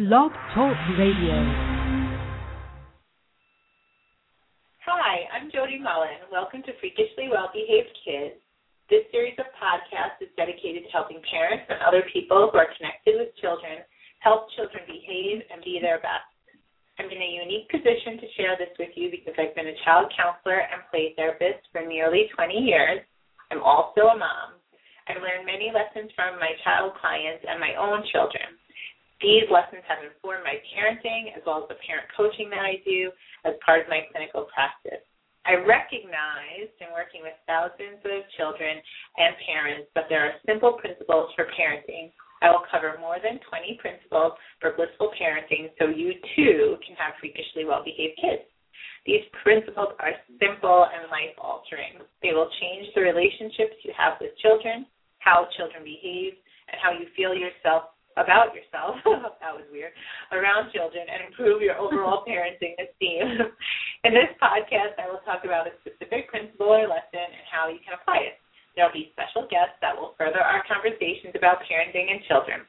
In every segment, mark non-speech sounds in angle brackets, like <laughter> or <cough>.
Blog Talk Radio. Hi, I'm Jody Mullen. Welcome to Freakishly Well Behaved Kids. This series of podcasts is dedicated to helping parents and other people who are connected with children help children behave and be their best. I'm in a unique position to share this with you because I've been a child counselor and play therapist for nearly 20 years. I'm also a mom. I've learned many lessons from my child clients and my own children. These lessons have informed my parenting as well as the parent coaching that I do as part of my clinical practice. I recognized in working with thousands of children and parents that there are simple principles for parenting. I will cover more than 20 principles for blissful parenting so you too can have freakishly well behaved kids. These principles are simple and life altering. They will change the relationships you have with children, how children behave, and how you feel yourself about yourself, <laughs> that was weird, around children and improve your overall <laughs> parenting esteem. <laughs> In this podcast, I will talk about a specific principle or lesson and how you can apply it. There will be special guests that will further our conversations about parenting and children.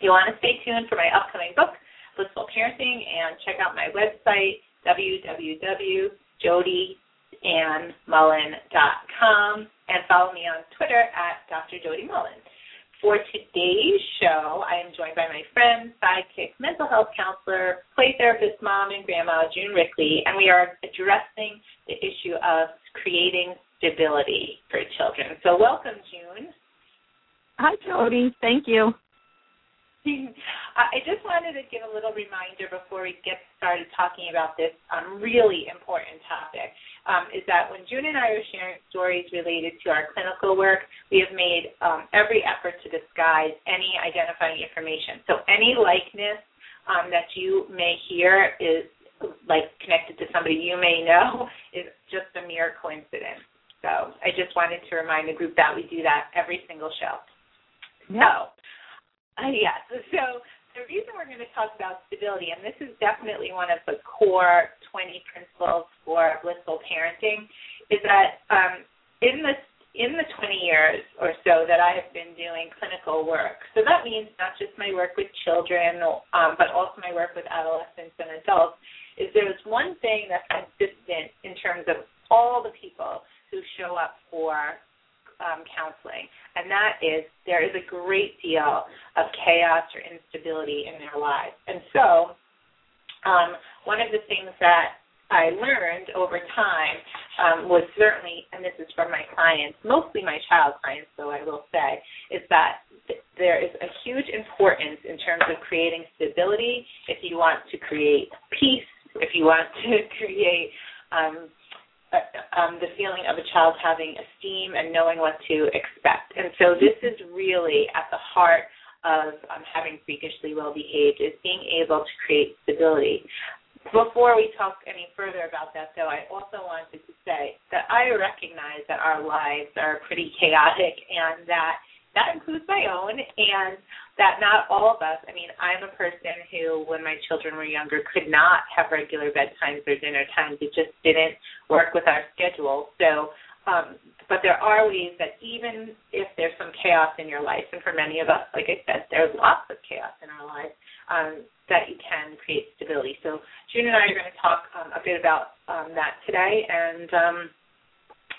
You want to stay tuned for my upcoming book, Blissful Parenting, and check out my website, www.jodyannmullen.com, and follow me on Twitter at Dr. Jody Mullen. For today's show, I am joined by my friend, sidekick, mental health counselor, play therapist, mom, and grandma, June Rickley, and we are addressing the issue of creating stability for children. So, welcome, June. Hi, Jody. Thank you. <laughs> I just wanted to give a little reminder before we get started talking about this um, really important topic. Um, is that when June and I are sharing stories related to our clinical work, we have made um, every effort to disguise any identifying information. So any likeness um, that you may hear is like connected to somebody you may know <laughs> is just a mere coincidence. So I just wanted to remind the group that we do that every single show. Yep. So <laughs> uh, yes. So the reason we're going to talk about stability, and this is definitely one of the core 20 principles for blissful parenting, is that um, in the in the 20 years or so that I have been doing clinical work, so that means not just my work with children, um, but also my work with adolescents and adults, is there's one thing that's consistent in terms of all the people who show up for um, counseling, and that is there is a great deal of chaos or instability in their lives. And so, um, one of the things that I learned over time um, was certainly, and this is from my clients, mostly my child clients, though I will say, is that th- there is a huge importance in terms of creating stability if you want to create peace, if you want to <laughs> create um, uh, um, the feeling of a child having esteem and knowing what to expect. And so this is really at the heart of um, having freakishly well behaved is being able to create stability. Before we talk any further about that, though, I also wanted to say that I recognize that our lives are pretty chaotic and that that includes my own, and that not all of us, I mean, I'm a person who, when my children were younger, could not have regular bedtimes or dinner times. It just didn't work with our schedule. So, um, but there are ways that even if there's some chaos in your life, and for many of us, like I said, there's lots of chaos in our lives, um, that you can create stability. So June and I are going to talk um, a bit about um, that today, and um,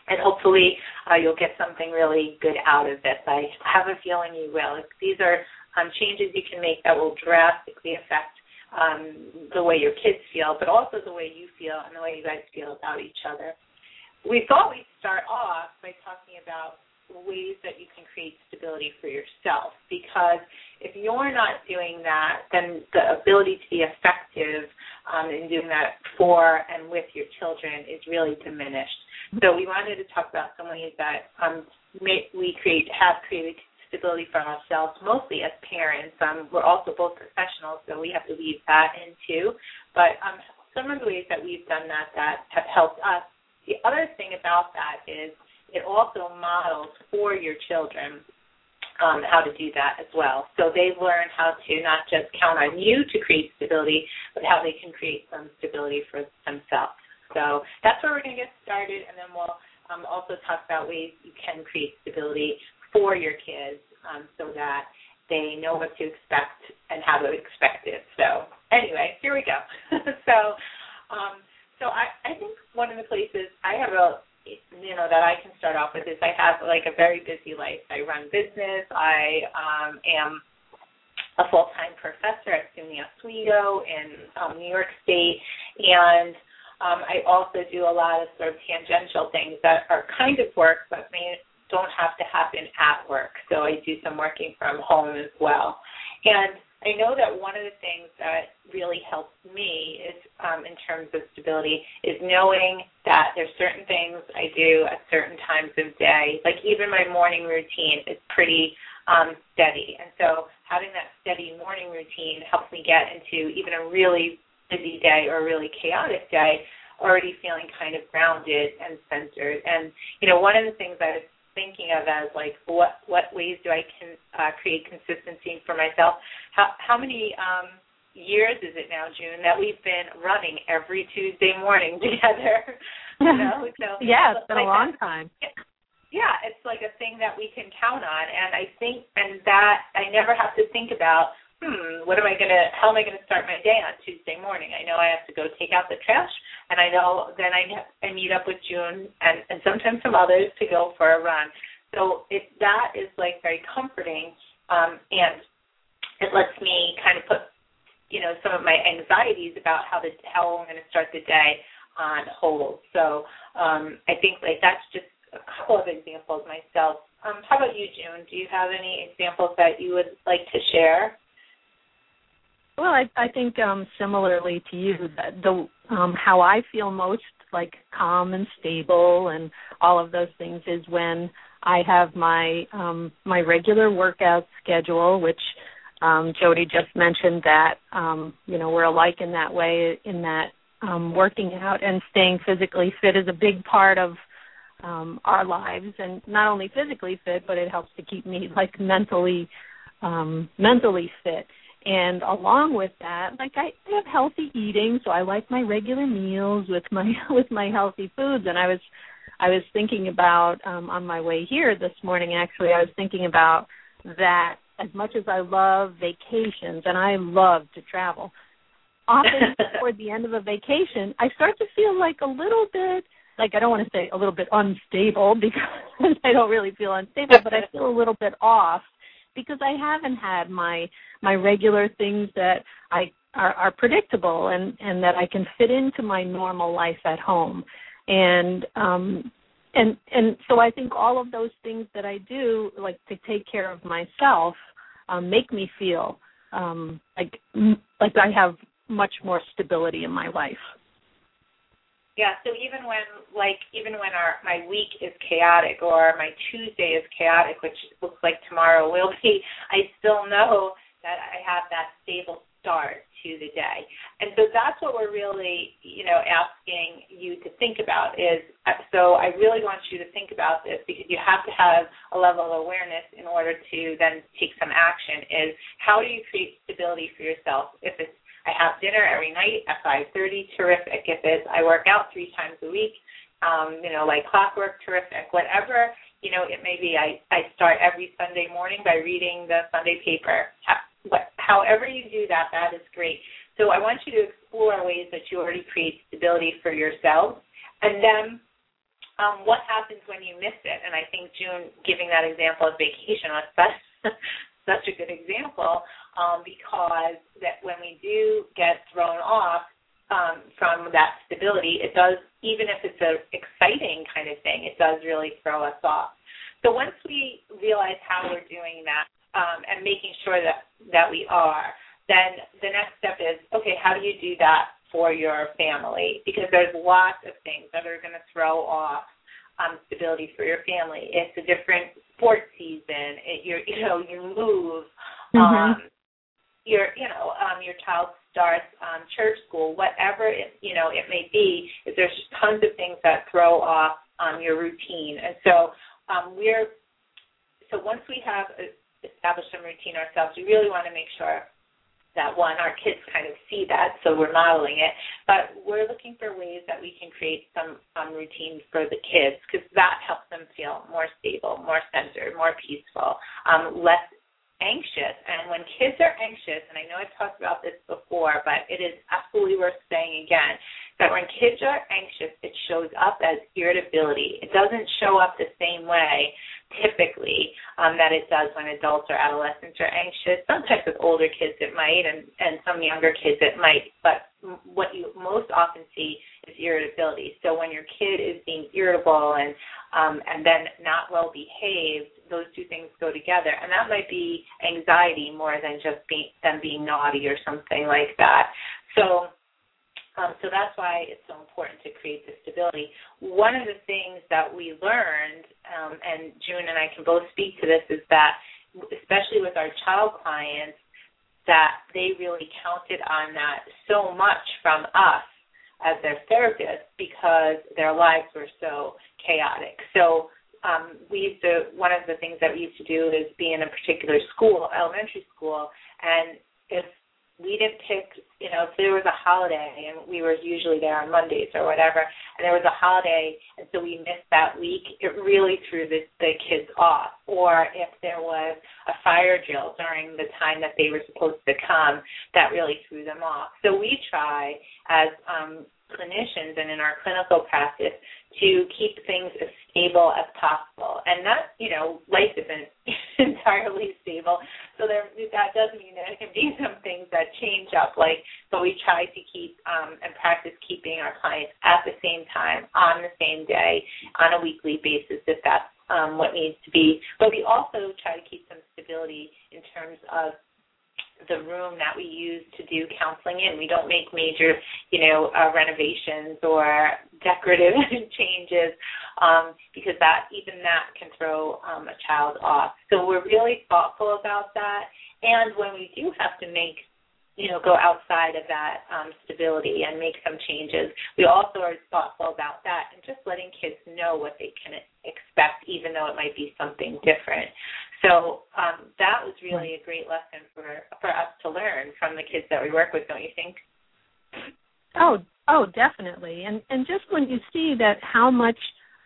and hopefully uh, you'll get something really good out of this. I have a feeling you will. These are um, changes you can make that will drastically affect um, the way your kids feel, but also the way you feel and the way you guys feel about each other. We thought we'd start off by talking about ways that you can create stability for yourself because if you're not doing that, then the ability to be effective um, in doing that for and with your children is really diminished. So we wanted to talk about some ways that um, we create have created stability for ourselves, mostly as parents. Um, we're also both professionals, so we have to weave that in too. But um, some of the ways that we've done that that have helped us. The other thing about that is it also models for your children um, how to do that as well. So they learn how to not just count on you to create stability, but how they can create some stability for themselves. So that's where we're going to get started, and then we'll um, also talk about ways you can create stability for your kids um, so that they know what to expect and how to expect it. So anyway, here we go. <laughs> so um, so I, I think one of the places I have a you know that I can start off with is I have like a very busy life. I run business. I um, am a full time professor at SUNY Oswego in um, New York State, and um, I also do a lot of sort of tangential things that are kind of work, but may don't have to happen at work. So I do some working from home as well, and I know that one of the things that really helps me is um, in terms of stability is knowing that there's certain things I do at certain times of day. Like even my morning routine is pretty um, steady, and so having that steady morning routine helps me get into even a really busy day or a really chaotic day already feeling kind of grounded and centered. And you know, one of the things I thinking of as like what what ways do I can uh, create consistency for myself? How how many um, years is it now, June, that we've been running every Tuesday morning <laughs> together? you <laughs> know, so yeah, it's been like a long time. Yeah, it's like a thing that we can count on, and I think, and that I never have to think about hmm, what am I gonna? How am I gonna start my day on Tuesday morning? I know I have to go take out the trash, and I know then I I meet up with June and and sometimes some others to go for a run. So it that is like very comforting, um, and it lets me kind of put you know some of my anxieties about how the how I'm going to start the day on hold. So um, I think like that's just a couple of examples myself. Um, how about you, June? Do you have any examples that you would like to share? Well, I, I think um, similarly to you, that the um, how I feel most like calm and stable and all of those things is when I have my um, my regular workout schedule, which um, Jody just mentioned that um, you know we're alike in that way. In that um, working out and staying physically fit is a big part of um, our lives, and not only physically fit, but it helps to keep me like mentally um, mentally fit. And along with that, like I have healthy eating, so I like my regular meals with my <laughs> with my healthy foods. And I was I was thinking about um on my way here this morning actually, I was thinking about that as much as I love vacations and I love to travel, often <laughs> toward the end of a vacation, I start to feel like a little bit like I don't want to say a little bit unstable <laughs> because I don't really feel unstable, but I feel a little bit off because I haven't had my my regular things that I are, are predictable and and that I can fit into my normal life at home. And um and and so I think all of those things that I do like to take care of myself um make me feel um like like I have much more stability in my life. Yeah, so even when like even when our my week is chaotic or my Tuesday is chaotic, which looks like tomorrow will <laughs> be, I still know that I have that stable start to the day. And so that's what we're really, you know, asking you to think about is uh, so I really want you to think about this because you have to have a level of awareness in order to then take some action is how do you create stability for yourself if it's I have dinner every night at 5:30. Terrific. If it's I work out three times a week, um, you know, like clockwork. Terrific. Whatever you know it may be. I I start every Sunday morning by reading the Sunday paper. However you do that, that is great. So I want you to explore ways that you already create stability for yourself, and then um, what happens when you miss it? And I think June giving that example of vacation was <laughs> such such a good example um, because that when we do get thrown off um, from that stability, it does, even if it's an exciting kind of thing, it does really throw us off. So once we realize how we're doing that um, and making sure that, that we are, then the next step is okay, how do you do that for your family? Because there's lots of things that are going to throw off um, stability for your family. It's a different sports season. It, you're, <laughs> you know, you move. Mm-hmm. Um, your, you know, um, your child starts um, church school, whatever it, you know it may be. If there's tons of things that throw off um, your routine, and so um, we're so once we have established some routine ourselves, we really want to make sure that one, our kids kind of see that, so we're modeling it. But we're looking for ways that we can create some um, routines for the kids because that helps them feel more stable, more centered, more peaceful, um, less anxious. And when kids are anxious, and I know I've talked about this before, but it is absolutely worth saying again, that when kids are anxious, it shows up as irritability. It doesn't show up the same way typically um, that it does when adults or adolescents are anxious. Sometimes with older kids it might, and, and some younger kids it might. But what you most often see is irritability. So when your kid is being irritable and um, and then not well behaved, those two things go together, and that might be anxiety more than just being them being naughty or something like that. So. Um, so that's why it's so important to create the stability. One of the things that we learned, um, and June and I can both speak to this, is that especially with our child clients, that they really counted on that so much from us as their therapists because their lives were so chaotic. So um, we used to one of the things that we used to do is be in a particular school, elementary school, and if we didn't pick, you know, if there was a holiday and we were usually there on Mondays or whatever, and there was a holiday and so we missed that week, it really threw the, the kids off. Or if there was a fire drill during the time that they were supposed to come, that really threw them off. So we try as um, clinicians and in our clinical practice to keep things as stable as possible. And that, you know, life isn't <laughs> entirely stable. So there that does mean there can be some things that change up like but we try to keep um and practice keeping our clients at the same time, on the same day, on a weekly basis if that's um, what needs to be. But we also try to keep some stability in terms of the room that we use to do counseling in. We don't make major, you know, uh, renovations or decorative <laughs> changes um, because that even that can throw um, a child off. So we're really thoughtful about that. And when we do have to make you know, go outside of that um, stability and make some changes. We also are thoughtful about that and just letting kids know what they can expect, even though it might be something different. So um, that was really a great lesson for for us to learn from the kids that we work with. Don't you think? Oh, oh, definitely. And and just when you see that how much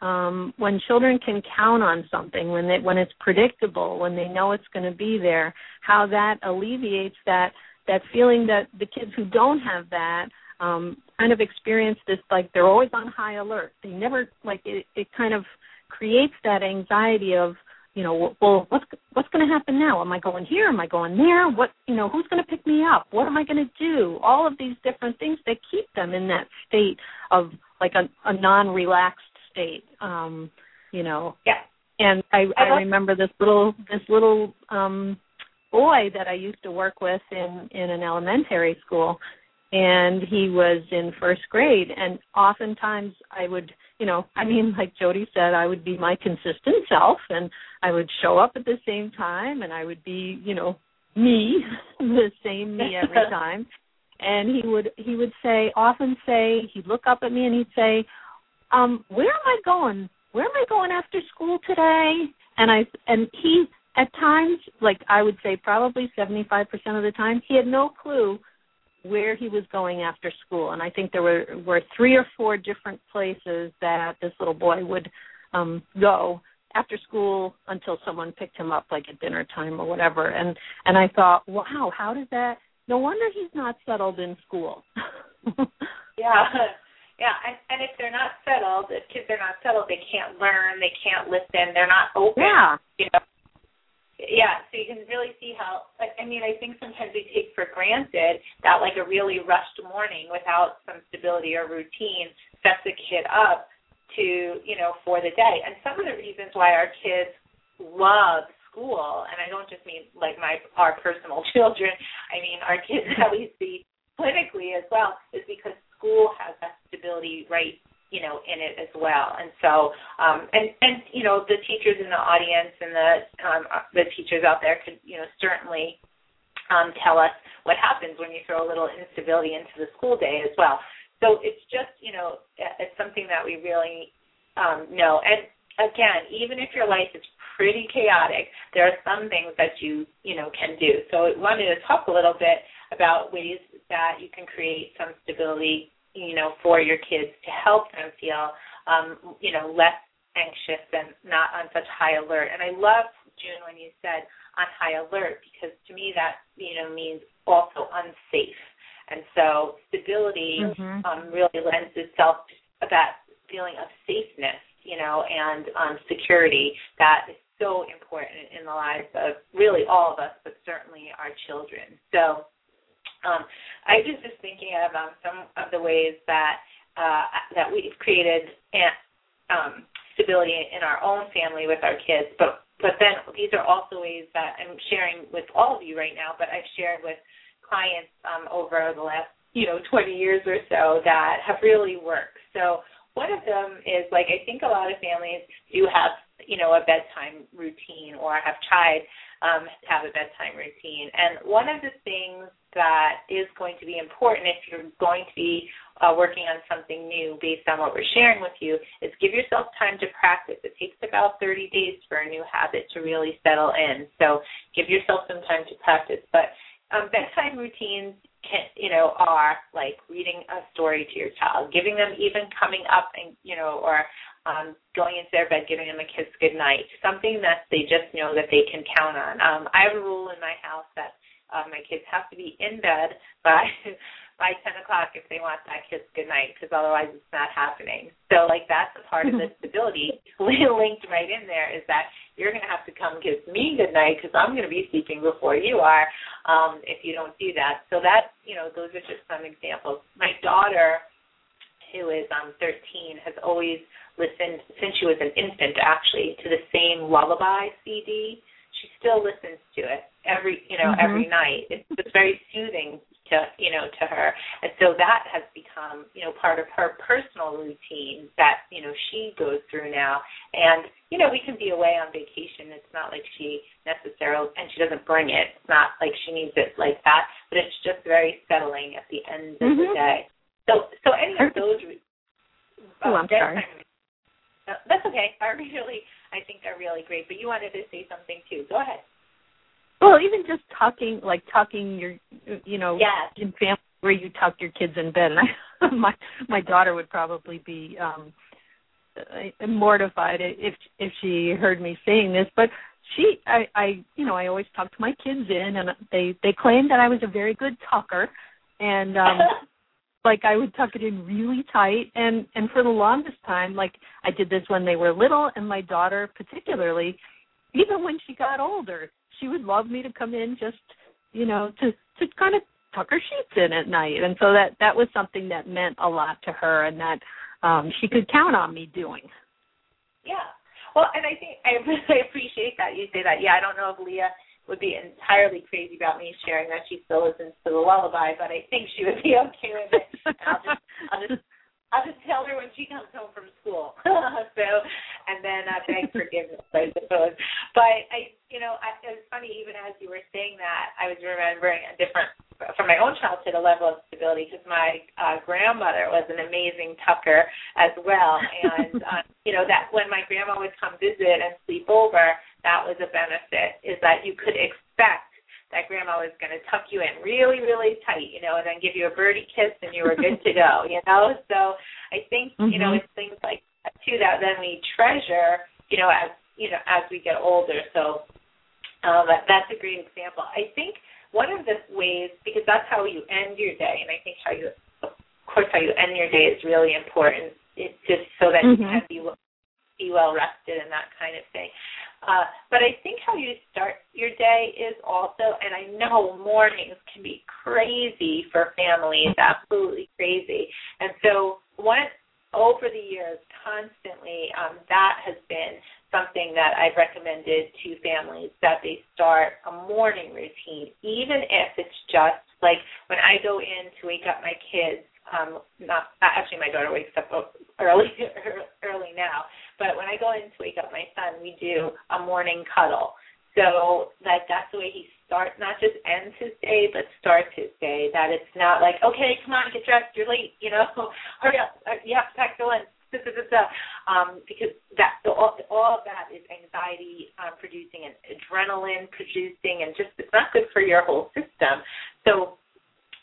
um, when children can count on something, when they when it's predictable, when they know it's going to be there, how that alleviates that that feeling that the kids who don't have that um, kind of experience this like they're always on high alert. They never like it. It kind of creates that anxiety of you know, well, what's what's going to happen now? Am I going here? Am I going there? What, you know, who's going to pick me up? What am I going to do? All of these different things that keep them in that state of like a, a non-relaxed state. Um, you know. Yeah. And I I remember this little this little um boy that I used to work with in in an elementary school and he was in first grade and oftentimes I would you know, I mean, like Jody said, I would be my consistent self and I would show up at the same time and I would be, you know, me, <laughs> the same me every <laughs> time. And he would he would say often say he'd look up at me and he'd say, "Um, where am I going? Where am I going after school today?" And I and he at times, like I would say probably 75% of the time, he had no clue where he was going after school. And i think there were were three or four different places that this little boy would um go after school until someone picked him up like at dinner time or whatever. And and i thought wow how did that no wonder he's not settled in school. <laughs> Yeah. Yeah. And and if they're not settled if kids are not settled they can't learn they can't listen they're not open. Yeah. You know yeah, so you can really see how. I mean, I think sometimes we take for granted that like a really rushed morning without some stability or routine sets a kid up to you know for the day. And some of the reasons why our kids love school, and I don't just mean like my our personal <laughs> children. I mean our kids that we see clinically as well is because school has that stability right you know in it as well. And so um and and you know the teachers in the audience and the um the teachers out there could you know certainly um tell us what happens when you throw a little instability into the school day as well. So it's just you know it's something that we really um know. And again even if your life is pretty chaotic there are some things that you you know can do. So I wanted to talk a little bit about ways that you can create some stability you know, for your kids to help them feel, um, you know, less anxious and not on such high alert. And I love June when you said on high alert because to me that you know means also unsafe. And so stability mm-hmm. um, really lends itself to that feeling of safeness, you know, and um, security that is so important in the lives of really all of us, but certainly our children. So um, I was just thinking of um, some of the ways that uh, that we've created um, stability in our own family with our kids, but but then these are also ways that I'm sharing with all of you right now, but I've shared with clients um, over the last you know 20 years or so that have really worked. So one of them is like I think a lot of families do have you know a bedtime routine or have tried um, to have a bedtime routine. And one of the things that is going to be important if you're going to be uh, working on something new based on what we're sharing with you is give yourself time to practice. It takes about 30 days for a new habit to really settle in. So give yourself some time to practice. But um, bedtime routines can, you know, are like reading a story to your child, giving them even coming up and, you know, or um, going into their bed, giving them a kiss good night, something that they just know that they can count on. Um, I have a rule in my house that uh, my kids have to be in bed by <laughs> by 10 o'clock if they want that kiss good night, because otherwise it's not happening. So like that's a part of the <laughs> stability <laughs> linked right in there is that you're going to have to come kiss me good night because I'm going to be sleeping before you are um, if you don't do that. So that you know those are just some examples. My daughter, who is um 13, has always listened since she was an infant actually to the same lullaby CD. She still listens to it every you know mm-hmm. every night. It's, it's very soothing to you know to her. And so that has become you know part of her personal routine that you know she goes through now. And you know we can be away on vacation. It's not like she necessarily and she doesn't bring it. It's not like she needs it like that. But it's just very settling at the end of mm-hmm. the day. So so any of those uh, oh i'm sorry. Uh, that's okay. I really i think are really great. But you wanted to say something too. Go ahead well, even just tucking, like tucking your, you know, yes. in family where you tuck your kids in bed. <laughs> And I, my my daughter would probably be um mortified if if she heard me saying this, but she, I, I, you know, I always tucked my kids in, and they they claimed that I was a very good tucker, and um <laughs> like I would tuck it in really tight and and for the longest time like I did this when they were little and my daughter particularly even when she got older she would love me to come in just you know to to kind of tuck her sheets in at night. And so that that was something that meant a lot to her and that um she could count on me doing. Yeah. Well and i think <laughs> i really appreciate that you say that. Yeah i don't know if leah would be entirely crazy about me sharing that she still listens to the lullaby but i think she would be <laughs> okay with it. And i'll just i'll just I'll just tell her when she comes home from school. <laughs> so, and then I beg forgiveness, I suppose. But I, you know, I, it was funny. Even as you were saying that, I was remembering a different, from my own childhood, a level of stability because my uh, grandmother was an amazing tucker as well, and uh, you know that when my grandma would come visit and sleep over, that was a benefit. Is that you could expect that grandma was going to tuck you in really, really tight, you know, and then give you a birdie kiss and you were good to go, you know. So I think, mm-hmm. you know, mm-hmm. it's things like that too that then we treasure, you know, as you know, as we get older. So um, that, that's a great example. I think one of the ways, because that's how you end your day, and I think how you, of course, how you end your day is really important. It's just so that mm-hmm. you can be be well rested and that kind of thing. Uh, but I think how you start your day is also, and I know mornings can be crazy for families, absolutely crazy. And so, one over the years, constantly, um, that has been something that I've recommended to families that they start a morning routine, even if it's just like when I go in to wake up my kids. Um, not actually, my daughter wakes up early <laughs> early now, but when I go in to wake up my son, we do a morning cuddle. So that that's the way he starts, not just ends his day, but starts his day. That it's not like, okay, come on, get dressed, you're late, you know, <laughs> hurry up, uh, you have to pack the lunch. Um, because that all, all of that is anxiety um, producing and adrenaline producing, and just it's not good for your whole system. So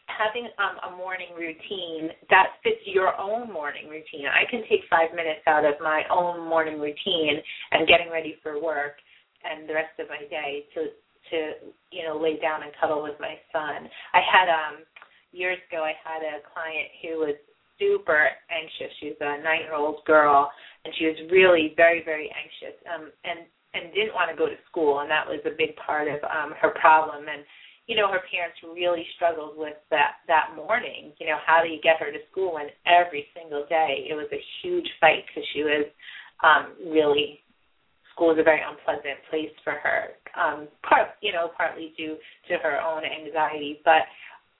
having um, a morning routine that fits your own morning routine. I can take five minutes out of my own morning routine and getting ready for work and the rest of my day to to you know lay down and cuddle with my son. I had um years ago I had a client who was super anxious. She was a nine year old girl and she was really very, very anxious. Um and and didn't want to go to school and that was a big part of um her problem and you know her parents really struggled with that that morning you know how do you get her to school when every single day it was a huge fight because she was um really school is a very unpleasant place for her um part you know partly due to her own anxiety but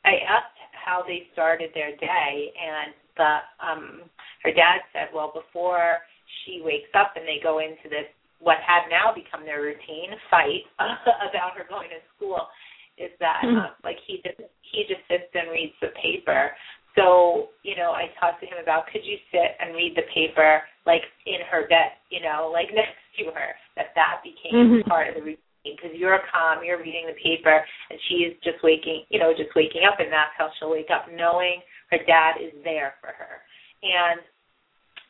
i asked how they started their day and the um her dad said well before she wakes up and they go into this what had now become their routine fight <laughs> about her going to school is that mm-hmm. uh, like he just he just sits and reads the paper. So you know, I talked to him about could you sit and read the paper like in her bed, you know, like <laughs> next to her. That that became mm-hmm. part of the routine because you're calm, you're reading the paper, and she is just waking, you know, just waking up, and that's how she'll wake up, knowing her dad is there for her. And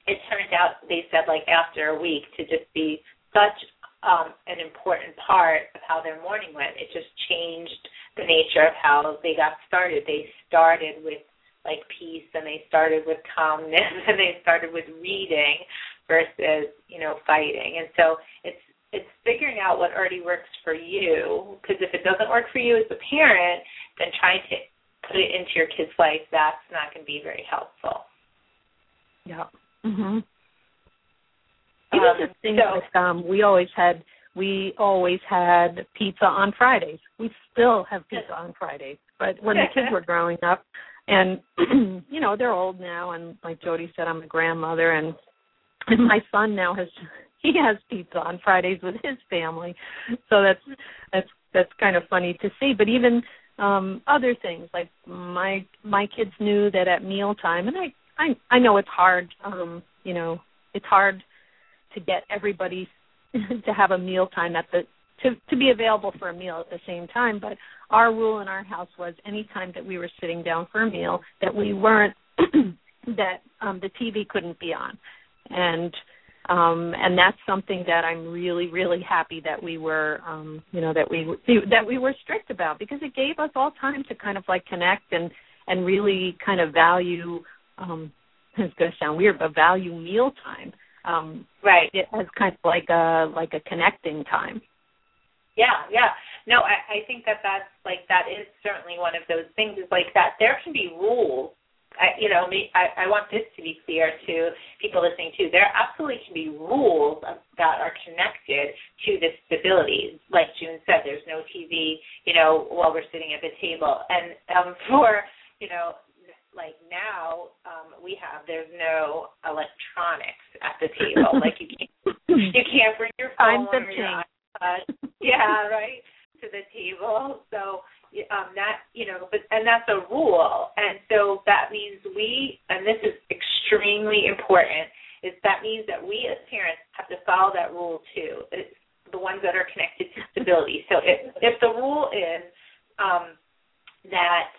it turned out they said like after a week to just be such um, an important part of how their morning went. It just changed the nature of how they got started. They started with like peace and they started with calmness <laughs> and they started with reading versus, you know, fighting. And so it's it's figuring out what already works for you because if it doesn't work for you as a parent, then trying to put it into your kid's life, that's not going to be very helpful. Yeah. Mhm. Even um, just things so, like um, we always had we always had pizza on Fridays. We still have pizza on Fridays. But when the kids <laughs> were growing up, and <clears throat> you know they're old now, and like Jody said, I'm a grandmother, and, and my son now has <laughs> he has pizza on Fridays with his family. So that's that's that's kind of funny to see. But even um other things like my my kids knew that at mealtime, and I I I know it's hard. Um, you know, it's hard to get everybody <laughs> to have a meal time at the to to be available for a meal at the same time but our rule in our house was any time that we were sitting down for a meal that we weren't <clears throat> that um the TV couldn't be on and um and that's something that I'm really really happy that we were um you know that we that we were strict about because it gave us all time to kind of like connect and and really kind of value um it's going to sound weird but value meal time um right. it as kind of like a like a connecting time. Yeah yeah. No i i think that that's like that is certainly one of those things is like that there can be rules I, you know, me, I, I want this to be clear to people listening too. There absolutely can be rules that are connected to this stability. Like June said, there's no TV, you know, while we're sitting at the table. And um, <laughs> for, you know, like now um we have there's no electronics at the table like you can't <laughs> you can't bring your phone or your iPad yeah right to the table so um that you know but and that's a rule and so that means we and this is extremely important is that means that we as parents have to follow that rule too it's the ones that are connected to stability so if if the rule is um that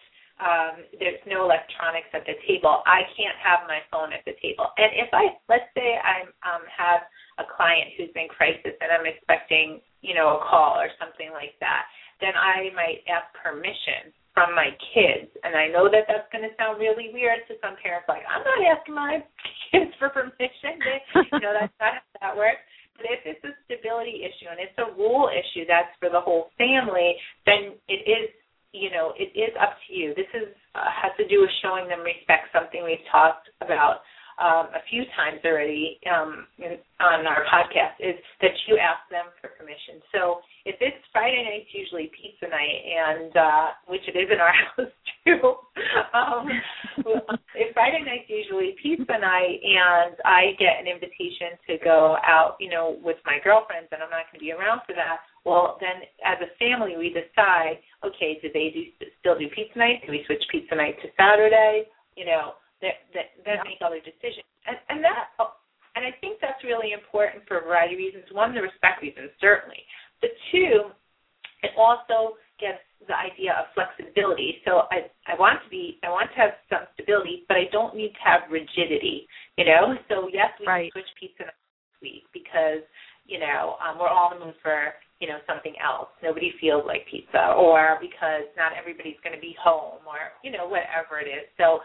um, there's no electronics at the table. I can't have my phone at the table. And if I, let's say I um, have a client who's in crisis and I'm expecting, you know, a call or something like that, then I might ask permission from my kids. And I know that that's going to sound really weird to some parents. Like, I'm not asking my <laughs> kids for permission. They, you know, that's not how that works. But if it's a stability issue and it's a rule issue that's for the whole family, then it is you know, it is up to you. This is uh, has to do with showing them respect, something we've talked about um, a few times already um, in, on our podcast, is that you ask them for permission. So if it's Friday night, it's usually pizza night, and uh, which it is in our <laughs> house too. um, if Friday night's usually pizza night, and I get an invitation to go out, you know, with my girlfriends, and I'm not going to be around for that well, then as a family, we decide, okay, do they do still do pizza night? Do we switch pizza night to Saturday? You know, that that then yeah. make other decisions, and and that and I think that's really important for a variety of reasons. One, the respect reasons, certainly, but two, it also gets the idea of flexibility. So I I want to be I want to have some stability, but I don't need to have rigidity. You know, so yes, we right. switch pizza this week because you know um, we're all in the mood for you know something else. Nobody feels like pizza, or because not everybody's going to be home, or you know whatever it is. So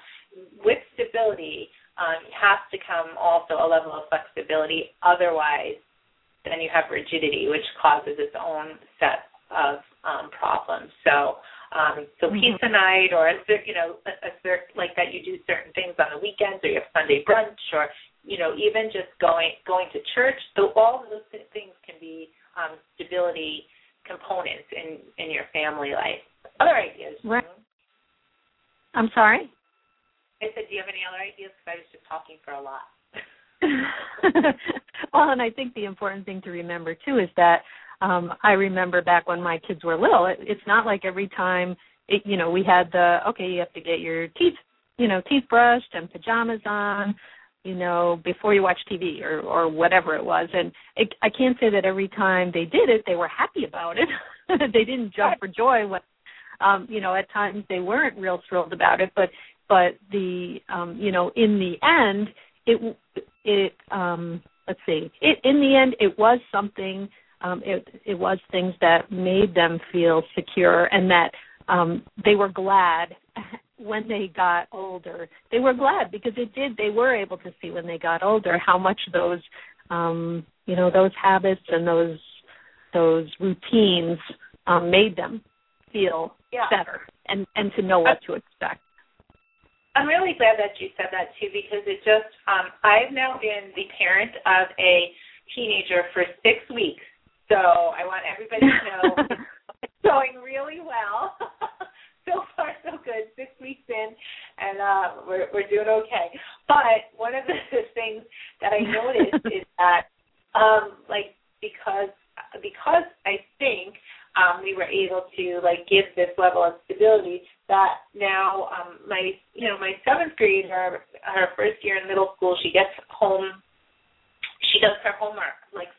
with stability, um, has to come also a level of flexibility. Otherwise, then you have rigidity, which causes its own set of um, problems. So um, so mm-hmm. pizza night, or a, you know, a, a cert, like that, you do certain things on the weekends, or you have Sunday brunch, or you know, even just going going to church. So all of those things can be um, stability components in in your family life. Other ideas? Right. I'm sorry. I said, do you have any other ideas? Because I was just talking for a lot. <laughs> well, and I think the important thing to remember too is that um I remember back when my kids were little, it, it's not like every time it, you know we had the okay, you have to get your teeth you know teeth brushed and pajamas on you know before you watch TV or or whatever it was and it, I can't say that every time they did it they were happy about it <laughs> they didn't jump for joy when um you know at times they weren't real thrilled about it but but the um you know in the end it it um let's see it in the end it was something um it it was things that made them feel secure and that um they were glad <laughs> when they got older they were glad because it did they were able to see when they got older how much those um you know those habits and those those routines um made them feel yeah. better and and to know what to expect I'm really glad that you said that too because it just um I've now been the parent of a teenager for six weeks. So I want everybody to know <laughs> it's going really well. <laughs> so far so good. Six weeks in and uh we're we're doing okay. But one of the <laughs> things that I noticed is that um like because because I think um, we were able to like give this level of stability that now um, my you know my seventh grader her first year in middle school she gets home she does her homework. Like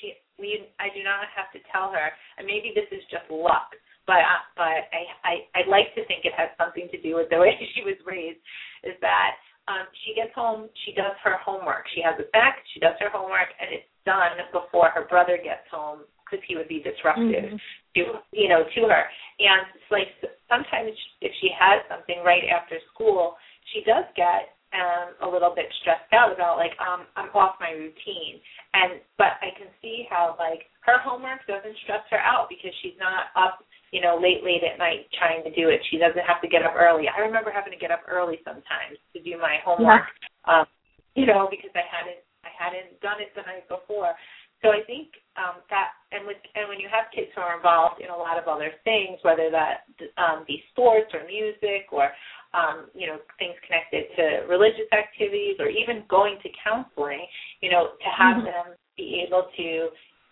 she we I do not have to tell her and maybe this is just luck but uh, but I, I I like to think it has something to do with the <laughs> way she was raised is that um she gets home she does her homework. She has it back she does her homework and it's done before her brother gets home because he would be disruptive mm-hmm. to you know to her. And it's like sometimes if she has something right after school, she does get um a little bit stressed out about like um I'm off my routine. And but I can see how like her homework doesn't stress her out because she's not up you know, late, late at night trying to do it. She doesn't have to get up early. I remember having to get up early sometimes to do my homework, yeah. um, you know, because I hadn't I hadn't done it the night before. So I think um, that, and with, and when you have kids who are involved in a lot of other things, whether that um, be sports or music or um, you know things connected to religious activities or even going to counseling, you know, to have mm-hmm. them be able to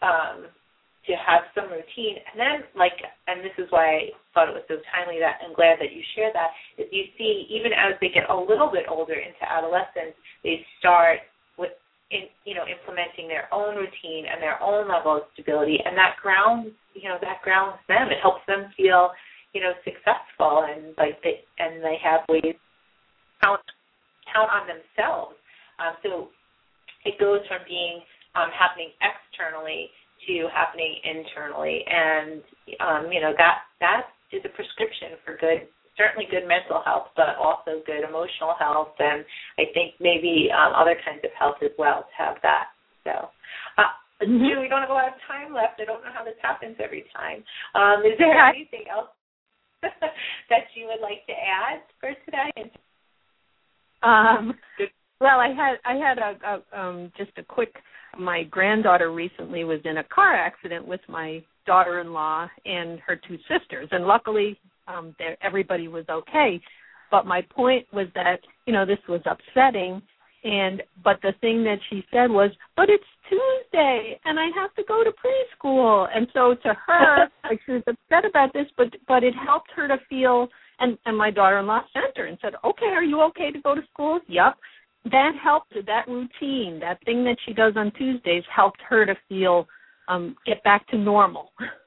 um, to have some routine, and then like, and this is why I thought it was so timely that I'm glad that you shared that. Is you see even as they get a little bit older into adolescence, they start in, you know, implementing their own routine and their own level of stability, and that grounds, you know, that grounds them. It helps them feel, you know, successful and like they and they have ways count count on themselves. Um, so it goes from being um, happening externally to happening internally, and um, you know that that is a prescription for good certainly good mental health, but also good emotional health, and I think maybe um, other kinds of health as well to have that. So, uh, mm-hmm. we don't have a lot of time left. I don't know how this happens every time. Um, is there anything else <laughs> that you would like to add for today? Um, well, I had I had a, a um, just a quick. My granddaughter recently was in a car accident with my daughter-in-law and her two sisters, and luckily um there everybody was okay. But my point was that you know this was upsetting. And but the thing that she said was but it's tuesday and i have to go to preschool. And so to her <laughs> like she was upset about this but but it helped her to feel and and my daughter-in-law sent her and said okay are you okay to go to school? Yep that helped that routine that thing that she does on tuesdays helped her to feel um get back to normal <laughs>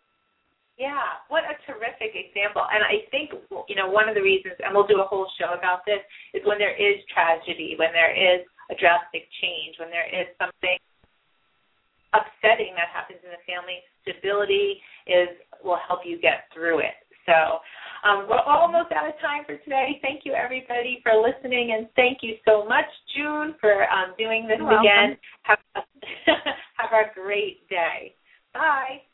Yeah, what a terrific example. And I think, you know, one of the reasons, and we'll do a whole show about this, is when there is tragedy, when there is a drastic change, when there is something upsetting that happens in the family, stability is will help you get through it. So um, we're almost out of time for today. Thank you, everybody, for listening, and thank you so much, June, for um, doing this You're again. Have, <laughs> have a great day. Bye.